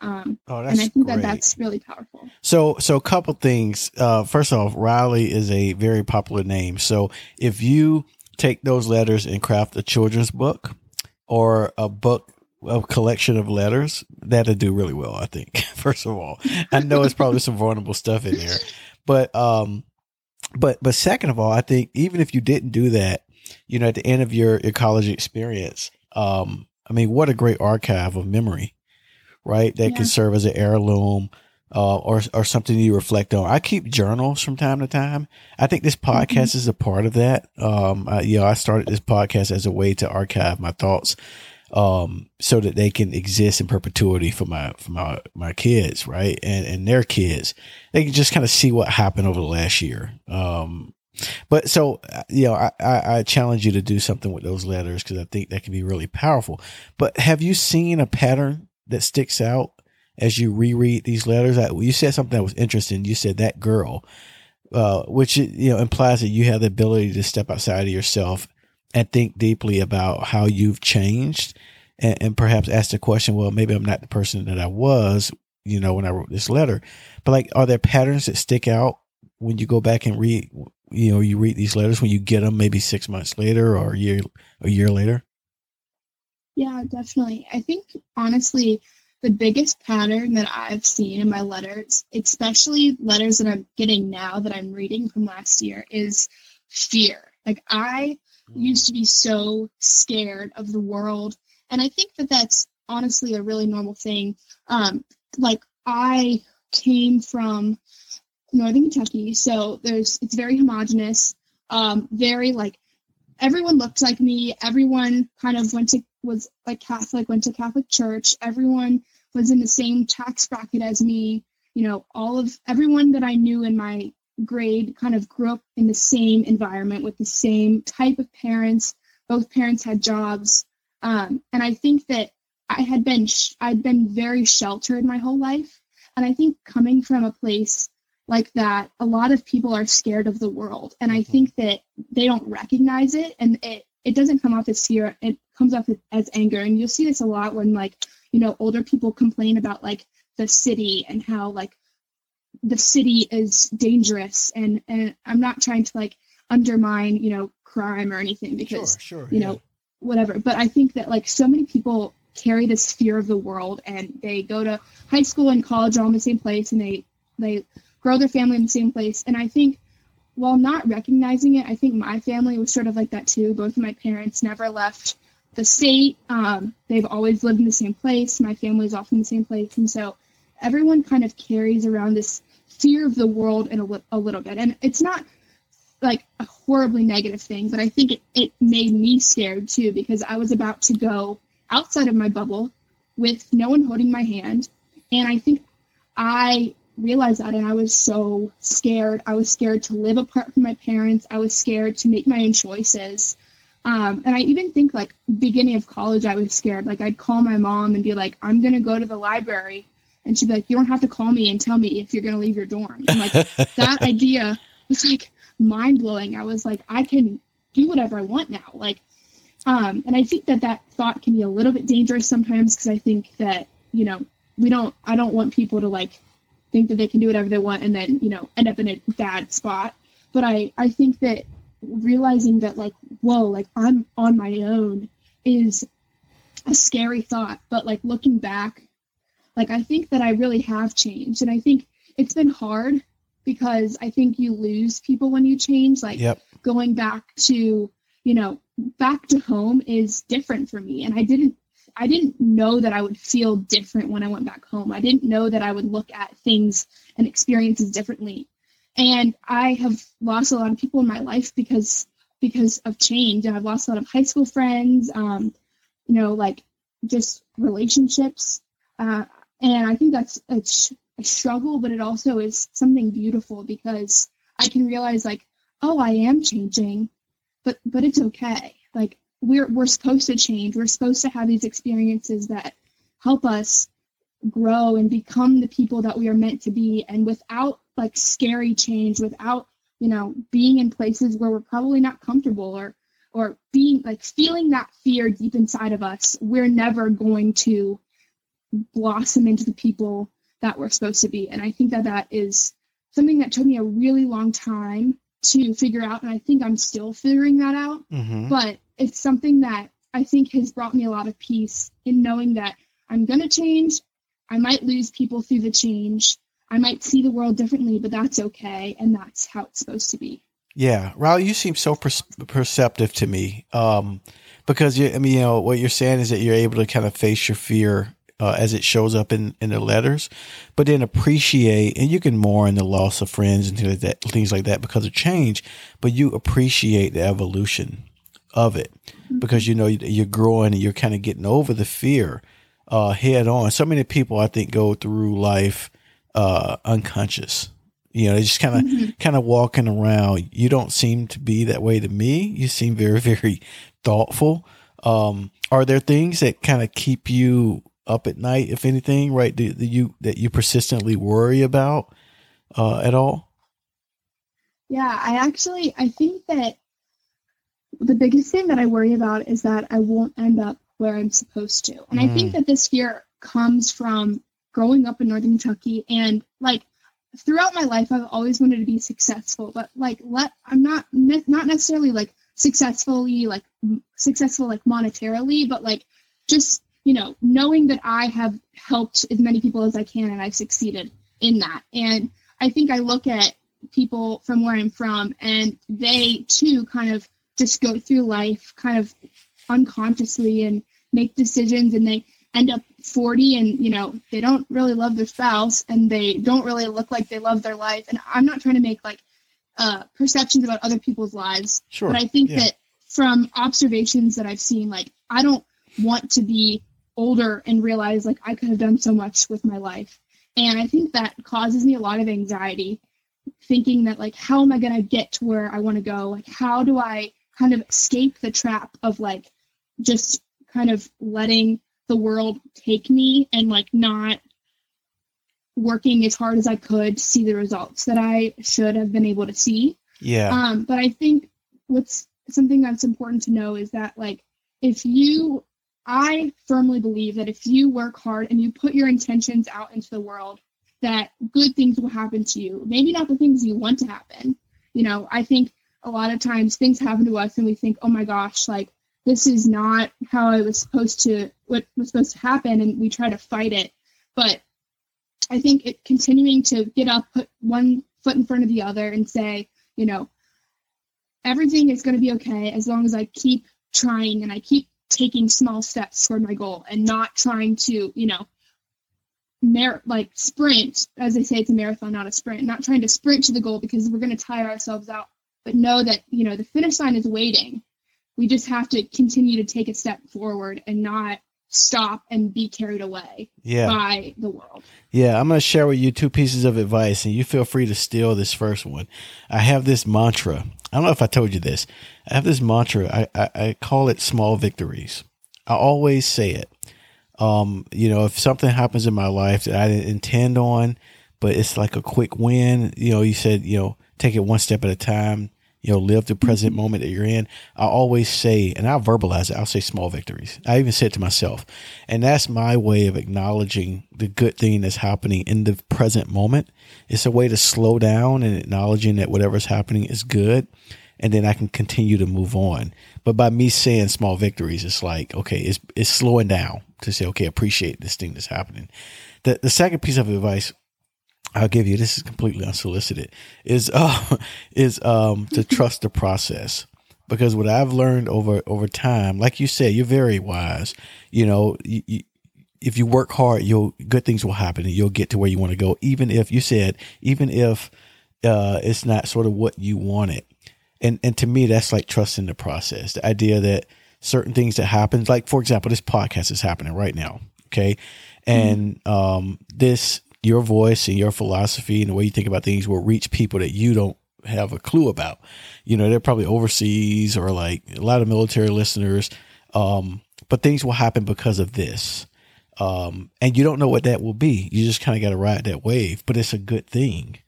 Um, oh, and I think great. that that's really powerful. So, so a couple things. Uh, first off, Riley is a very popular name. So if you take those letters and craft a children's book, or a book a collection of letters, that'd do really well, I think. First of all, I know it's probably some vulnerable stuff in there, but, um, but, but second of all, I think even if you didn't do that, you know, at the end of your, your college experience, um, I mean, what a great archive of memory, right? That yeah. can serve as an heirloom, uh, or, or something you reflect on. I keep journals from time to time. I think this podcast mm-hmm. is a part of that. Um, I, you know, I started this podcast as a way to archive my thoughts, um, so that they can exist in perpetuity for my, for my, my kids, right? And, and their kids. They can just kind of see what happened over the last year. Um, but so, uh, you know, I, I, I challenge you to do something with those letters because I think that can be really powerful. But have you seen a pattern that sticks out as you reread these letters? I, you said something that was interesting. You said that girl uh, which you know implies that you have the ability to step outside of yourself and think deeply about how you've changed, and, and perhaps ask the question, well, maybe I'm not the person that I was, you know, when I wrote this letter. But like, are there patterns that stick out when you go back and read? You know, you read these letters when you get them, maybe six months later or a year, a year later. Yeah, definitely. I think honestly, the biggest pattern that I've seen in my letters, especially letters that I'm getting now that I'm reading from last year, is fear. Like I used to be so scared of the world, and I think that that's honestly a really normal thing. Um, like I came from northern Kentucky, so there's it's very homogenous, um, very like everyone looked like me. Everyone kind of went to was like Catholic, went to Catholic church. Everyone was in the same tax bracket as me. You know, all of everyone that I knew in my grade kind of grew up in the same environment with the same type of parents. Both parents had jobs, um, and I think that I had been sh- I'd been very sheltered my whole life, and I think coming from a place like that, a lot of people are scared of the world, and I mm-hmm. think that they don't recognize it, and it it doesn't come off as fear; it comes off as anger, and you'll see this a lot when like you know older people complain about like the city and how like the city is dangerous. And and i'm not trying to like undermine you know crime or anything because sure, sure, you yeah. know whatever. But i think that like so many people carry this fear of the world and they go to high school and college all in the same place and they they grow their family in the same place and i think while not recognizing it i think my family was sort of like that too both of my parents never left the state. Um, they've always lived in the same place. My family's often in the same place. And so everyone kind of carries around this fear of the world in a, a little bit. And it's not like a horribly negative thing, but I think it, it made me scared too because I was about to go outside of my bubble with no one holding my hand. And I think I realized that and I was so scared. I was scared to live apart from my parents. I was scared to make my own choices. Um, and I even think like beginning of college, I was scared. Like I'd call my mom and be like, I'm going to go to the library. And she'd be like, you don't have to call me and tell me if you're going to leave your dorm. And like that idea was like mind blowing. I was like, I can do whatever I want now. Like, um, and I think that that thought can be a little bit dangerous sometimes because I think that, you know, we don't, I don't want people to like think that they can do whatever they want and then, you know, end up in a bad spot. But I, I think that realizing that like whoa like i'm on my own is a scary thought but like looking back like i think that i really have changed and i think it's been hard because i think you lose people when you change like yep. going back to you know back to home is different for me and i didn't i didn't know that i would feel different when i went back home i didn't know that i would look at things and experiences differently and I have lost a lot of people in my life because because of change. And I've lost a lot of high school friends, um, you know, like just relationships. Uh, and I think that's a, a struggle, but it also is something beautiful because I can realize like, oh, I am changing, but but it's okay. Like we're we're supposed to change. We're supposed to have these experiences that help us grow and become the people that we are meant to be. And without like scary change without you know being in places where we're probably not comfortable or or being like feeling that fear deep inside of us we're never going to blossom into the people that we're supposed to be and i think that that is something that took me a really long time to figure out and i think i'm still figuring that out mm-hmm. but it's something that i think has brought me a lot of peace in knowing that i'm going to change i might lose people through the change I might see the world differently, but that's okay, and that's how it's supposed to be. Yeah, Riley, you seem so per- perceptive to me. Um, because you, I mean, you know, what you're saying is that you're able to kind of face your fear uh, as it shows up in, in the letters, but then appreciate, and you can mourn the loss of friends and things like that, things like that because of change, but you appreciate the evolution of it because you know you're growing and you're kind of getting over the fear uh, head on. So many people, I think, go through life uh, unconscious. You know, they just kind of mm-hmm. kind of walking around. You don't seem to be that way to me. You seem very very thoughtful. Um, are there things that kind of keep you up at night, if anything, right? Do, do you that you persistently worry about uh, at all? Yeah, I actually I think that the biggest thing that I worry about is that I won't end up where I'm supposed to. And mm. I think mm. that this fear comes from growing up in northern Kentucky and like throughout my life I've always wanted to be successful, but like let I'm not not necessarily like successfully like successful like monetarily, but like just you know knowing that I have helped as many people as I can and I've succeeded in that. And I think I look at people from where I'm from and they too kind of just go through life kind of unconsciously and make decisions and they end up 40 and you know they don't really love their spouse and they don't really look like they love their life and i'm not trying to make like uh, perceptions about other people's lives sure. but i think yeah. that from observations that i've seen like i don't want to be older and realize like i could have done so much with my life and i think that causes me a lot of anxiety thinking that like how am i going to get to where i want to go like how do i kind of escape the trap of like just kind of letting the world take me and like not working as hard as I could to see the results that I should have been able to see. Yeah. Um, but I think what's something that's important to know is that like if you I firmly believe that if you work hard and you put your intentions out into the world, that good things will happen to you. Maybe not the things you want to happen. You know, I think a lot of times things happen to us and we think, oh my gosh, like this is not how I was supposed to what was supposed to happen and we try to fight it. But I think it continuing to get up, put one foot in front of the other and say, you know, everything is going to be okay as long as I keep trying and I keep taking small steps toward my goal and not trying to, you know, mer- like sprint, as they say, it's a marathon, not a sprint, not trying to sprint to the goal because we're going to tire ourselves out, but know that, you know, the finish line is waiting we just have to continue to take a step forward and not stop and be carried away yeah. by the world. Yeah, I'm going to share with you two pieces of advice, and you feel free to steal this first one. I have this mantra. I don't know if I told you this. I have this mantra. I, I, I call it small victories. I always say it. Um, you know, if something happens in my life that I didn't intend on, but it's like a quick win, you know, you said, you know, take it one step at a time you know, live the present moment that you're in. I always say, and I'll verbalize it, I'll say small victories. I even say it to myself. And that's my way of acknowledging the good thing that's happening in the present moment. It's a way to slow down and acknowledging that whatever's happening is good. And then I can continue to move on. But by me saying small victories, it's like, okay, it's, it's slowing down to say, okay, appreciate this thing that's happening. The, the second piece of advice I'll give you this is completely unsolicited is uh, is um to trust the process. Because what I've learned over over time like you said you're very wise. You know you, you, if you work hard you'll good things will happen and you'll get to where you want to go. Even if you said even if uh it's not sort of what you wanted. And and to me that's like trusting the process. The idea that certain things that happen like for example this podcast is happening right now okay? And mm-hmm. um this your voice and your philosophy and the way you think about things will reach people that you don't have a clue about. You know, they're probably overseas or like a lot of military listeners. Um, but things will happen because of this. Um, and you don't know what that will be. You just kind of got to ride that wave, but it's a good thing.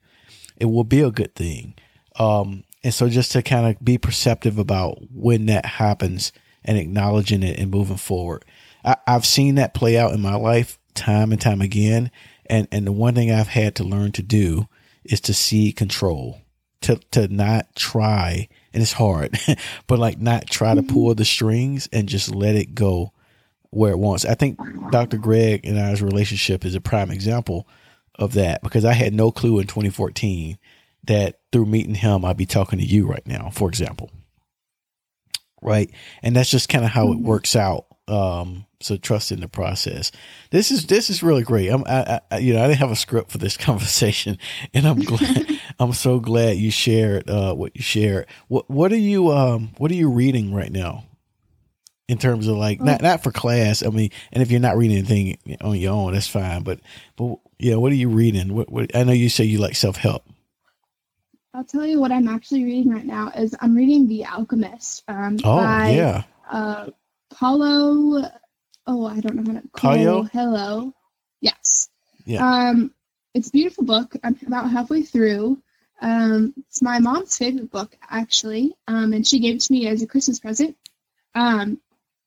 It will be a good thing. Um, and so just to kind of be perceptive about when that happens and acknowledging it and moving forward. I, I've seen that play out in my life time and time again. And and the one thing I've had to learn to do is to see control, to to not try, and it's hard, but like not try to pull the strings and just let it go where it wants. I think Dr. Greg and I's relationship is a prime example of that because I had no clue in 2014 that through meeting him I'd be talking to you right now, for example. Right. And that's just kind of how it mm-hmm. works out um, so trust in the process. This is this is really great. I'm I, I, you know I didn't have a script for this conversation, and I'm glad I'm so glad you shared uh, what you shared. What what are you um what are you reading right now? In terms of like not not for class. I mean, and if you're not reading anything on your own, that's fine. But but yeah, what are you reading? What, what I know you say you like self help. I'll tell you what I'm actually reading right now is I'm reading The Alchemist. Um, oh by, yeah. Uh, Paulo. Oh, I don't know how to call Hello. Yes. Yeah. Um, it's a beautiful book. I'm about halfway through. Um, it's my mom's favorite book, actually, um, and she gave it to me as a Christmas present. Um,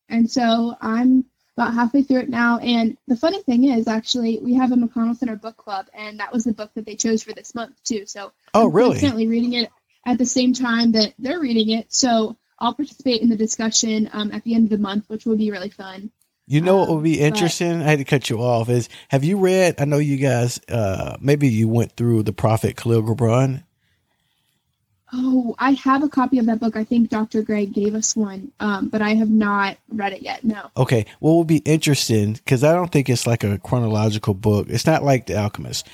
and so I'm about halfway through it now. And the funny thing is, actually, we have a McConnell Center book club, and that was the book that they chose for this month too. So oh, I'm really? Constantly reading it at the same time that they're reading it. So I'll participate in the discussion um, at the end of the month, which will be really fun. You know what would be Um, interesting? I had to cut you off. Is have you read? I know you guys. Uh, maybe you went through the Prophet Kahlil Gibran. Oh, I have a copy of that book. I think Dr. Greg gave us one, um, but I have not read it yet. No. Okay, what will be interesting because I don't think it's like a chronological book. It's not like The Alchemist,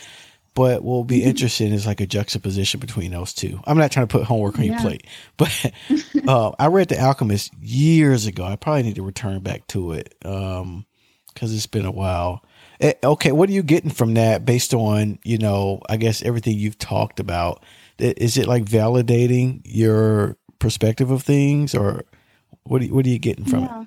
but what will be Mhm. interesting is like a juxtaposition between those two. I'm not trying to put homework on your plate, but uh, I read The Alchemist years ago. I probably need to return back to it um, because it's been a while. Eh, okay, what are you getting from that based on you know? I guess everything you've talked about. Is it like validating your perspective of things, or what? Are you, what are you getting from it? yeah.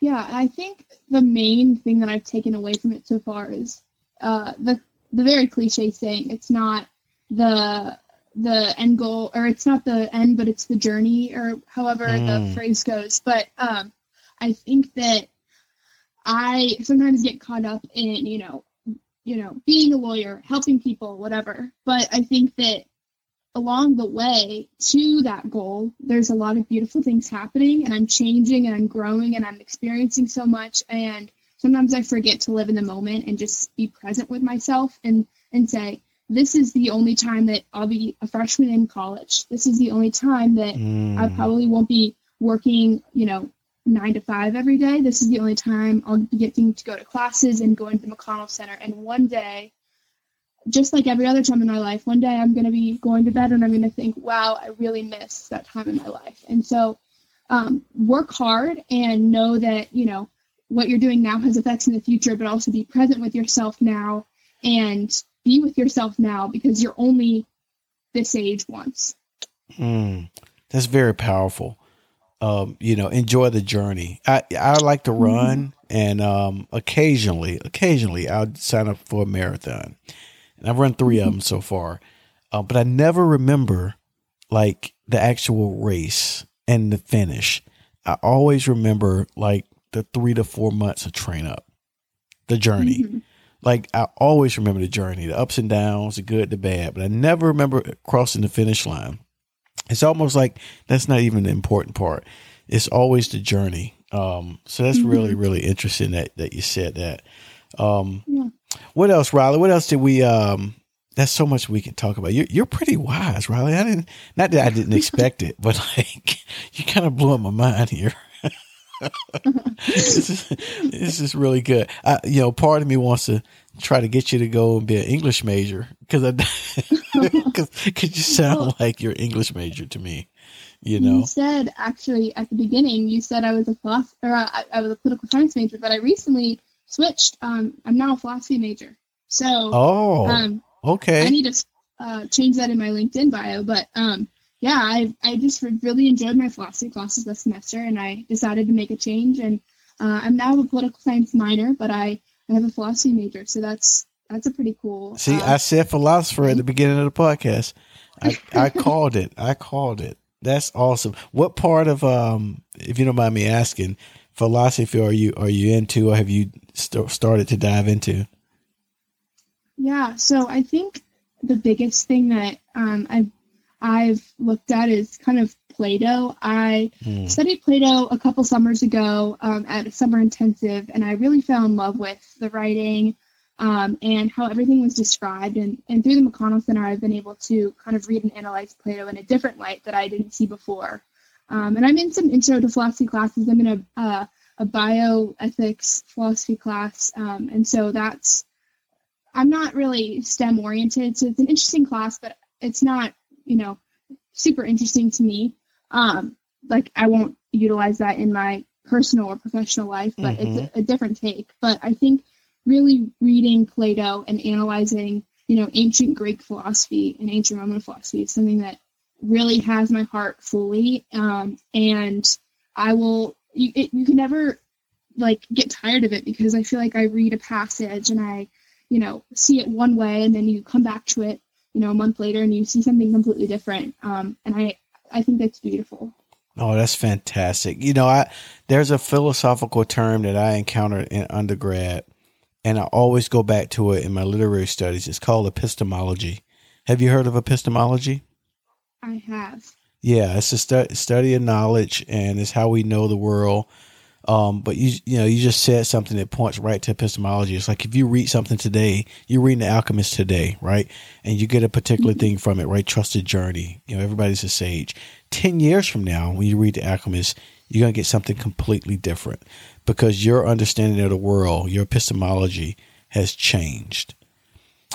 Yeah, I think the main thing that I've taken away from it so far is uh, the the very cliche saying it's not the the end goal or it's not the end but it's the journey or however Mm. the phrase goes. But um i think that i sometimes get caught up in you know you know being a lawyer helping people whatever. But i think that along the way to that goal there's a lot of beautiful things happening and i'm changing and i'm growing and i'm experiencing so much. And sometimes i forget to live in the moment and just be present with myself and and say this is the only time that i'll be a freshman in college this is the only time that I Mm. probably won't be working, you know, nine to five every day. This is the only time I'll be getting to go to classes and going to the McConnell Center. And one day, just like every other time in my life, one day I'm going to be going to bed and I'm going to think, wow, I really missed that time in my life. And so um, work hard and know that, you know, what you're doing now has effects in the future, but also be present with yourself now and be with yourself now because you're only this age once. Mm, that's very powerful. Um, you know, enjoy the journey. I I like to run, and um, occasionally, occasionally, I'll sign up for a marathon, and I've run 3 of them so far. Uh, but I never remember like the actual race and the finish. I always remember like the three to four months of train up, the journey Mhm. like I always remember the journey, the ups and downs, the good, the bad, but I never remember crossing the finish line. It's almost like that's not even the important part. It's always the journey. Um, so that's really, really interesting that that you said that. Um, Yeah. what else, Riley? What else did we? Um, that's so much we can talk about. You're you're pretty wise, Riley. I didn't not that I didn't expect it, but like you kind of blew up my mind here. This, is, this is really good. I, you know, part of me wants to try to get you to go and be an English major because I because you sound like you're English major to me. You know, You said actually at the beginning, you said I was a philosophy or uh, I, I was a political science major, but I recently switched. Um, I'm now a philosophy major. So oh, um, I need to uh, change that in my LinkedIn bio. But um, yeah, I I just really enjoyed my philosophy classes this semester, and I decided to make a change. And uh, I'm now a political science minor, but I, I have a philosophy major, so that's that's a pretty cool. See, uh, I said philosopher at the beginning of the podcast. I, I called it. I called it. That's awesome. What part of um, if you don't mind me asking, philosophy are you are you into, or have you st- started to dive into? Yeah, so I think the biggest thing that um, I've I've looked at is kind of Plato. I Hmm. studied Plato a couple summers ago um, at a summer intensive, and I really fell in love with the writing um, and how everything was described. And, and through the McConnell Center, I've been able to kind of read and analyze Plato in a different light that I didn't see before. Um, and I'm in some intro to philosophy classes. I'm in a uh, a bioethics philosophy class, um, and so that's I'm not really STEM oriented, so it's an interesting class, but it's not, you know, super interesting to me. Um, like I won't utilize that in my personal or professional life, but it's a, a different take. But I think really reading Plato and analyzing, you know, ancient Greek philosophy and ancient Roman philosophy is something that really has my heart fully. Um, and I will, you, it, you can never like get tired of it because I feel like I read a passage and I, you know, see it one way and then you come back to it, you know, a month later and you see something completely different. Um, and I, I think that's beautiful. Oh, that's fantastic. You know, I there's a philosophical term that I encountered in undergrad, and I always go back to it in my literary studies. It's called epistemology. Have you heard of epistemology? I have. Yeah, it's a stu- study of knowledge, and it's how we know the world. Um, but you you know you just said something that points right to epistemology. It's like if you read something today, you're reading The Alchemist today, right? And you get a particular mm-hmm. thing from it, right? Trusted journey. You know, everybody's a sage. Ten years from now, when you read The Alchemist, you're gonna get something completely different because your understanding of the world, your epistemology, has changed.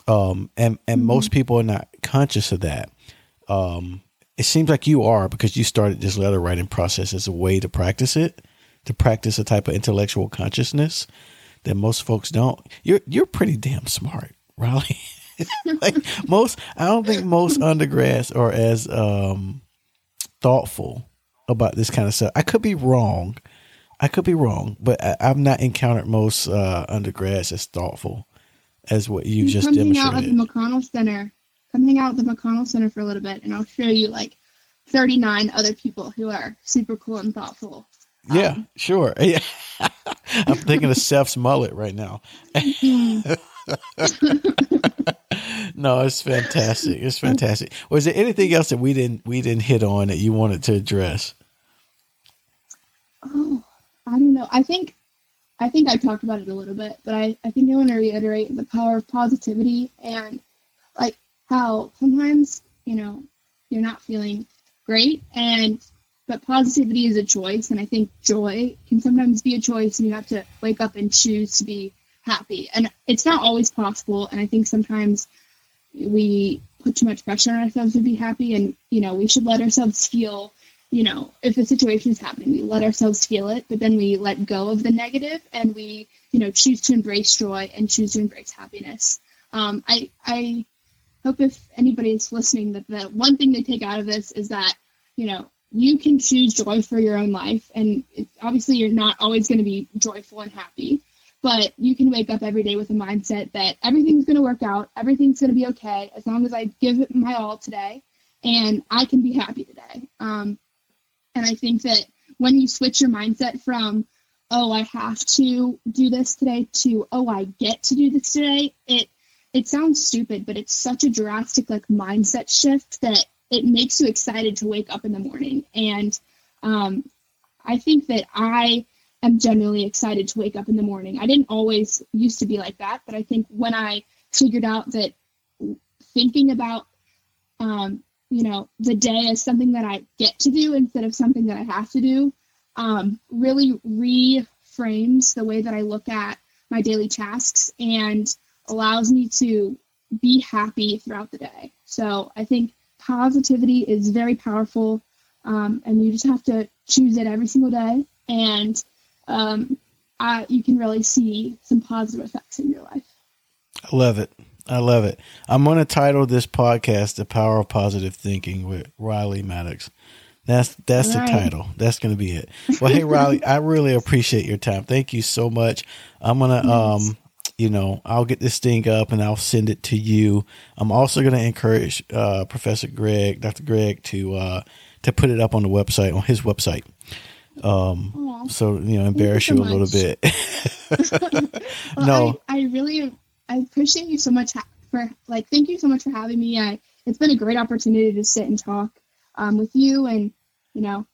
Um, and and mm-hmm. most people are not conscious of that. Um, it seems like you are because you started this letter writing process as a way to practice it to practice a type of intellectual consciousness that most folks don't. You're you're pretty damn smart, Riley. like most, I don't think most undergrads are as um, thoughtful about this kind of stuff. I could be wrong. I could be wrong, but I, have not encountered most uh, undergrads as thoughtful as what you, just come demonstrated. Come out at the McConnell Center. Come hang out at the McConnell Center for a little bit, and I'll show you like 39 other people who are super cool and thoughtful. Yeah, um, sure. Yeah. I'm thinking of Seth's mullet right now. no, it's fantastic. It's fantastic. Was there anything else that we didn't we didn't hit on that you wanted to address? Oh, I don't know. I think I think I talked about it a little bit, but I, I think I want to reiterate the power of positivity and like how sometimes, you know, you're not feeling great and but positivity is a choice and i think joy can sometimes be a choice and you have to wake up and choose to be happy. And it's not always possible and i think sometimes we put too much pressure on ourselves to be happy and you know we should let ourselves feel you know if a situation is happening we let ourselves feel it but then we let go of the negative and we you know choose to embrace joy and choose to embrace happiness. Um, i i hope if anybody is listening that the one thing they take out of this is that you know you can choose joy for your own life. And obviously, you're not always going to be joyful and happy, but you can wake up every day with a mindset that everything's going to work out, everything's going to be okay as long as I give it my all today, and I can be happy today. Um, and I think that when you switch your mindset from, oh, I have to do this today to, oh, I get to do this today, it it sounds stupid, but it's such a drastic like mindset shift that it makes you excited to wake up in the morning. And um, I think that I am genuinely excited to wake up in the morning. I didn't always used to be like that, but I think when I figured out that thinking about, um, you know, the day as something that I get to do instead of something that I have to do, um, really reframes the way that I look at my daily tasks and allows me to be happy throughout the day. So I think positivity is very powerful, um, and you just have to choose it every single day, and um, I, you can really see some positive effects in your life. I love it. I love it. I'm going to title this podcast "The Power of Positive Thinking" with Riley Maddox. That's that's right. the title. That's going to be it. Well, hey Riley, I really appreciate your time. Thank you so much. I'm gonna um you know, I'll get this thing up and I'll send it to you. I'm also going to encourage uh, Professor Greg, Dr. Greg, to uh, to put it up on the website on his website. Um, so you know, embarrass you, so you a little bit. well, no, I, I, really I appreciate you so much for like thank you so much for having me. I it's been a great opportunity to sit and talk um, with you and you know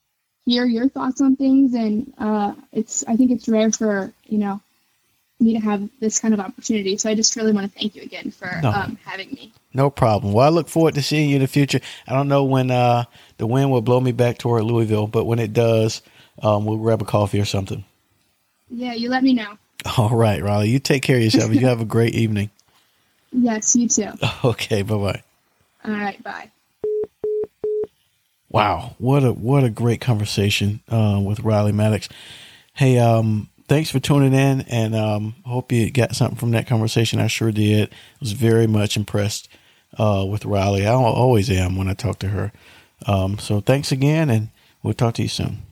hear your thoughts on things and uh, it's I think it's rare for you know me to have this kind of opportunity. So I just really want to thank you again for no. um, having me. No problem. Well, I look forward to seeing you in the future. I don't know when uh, the wind will blow me back toward Louisville, but when it does, um, we'll grab a coffee or something. Yeah, you let me know. All right, Riley. You take care of yourself. you have a great evening. Yes, you too. Okay, bye bye. All right, bye. Wow, what a what a great conversation uh, with Riley Maddox. Hey, um, thanks for tuning in and um, hope you got something from that conversation. I sure did. I was very much impressed uh, with Riley. I always am when I talk to her. Um, so thanks again, and we'll talk to you soon.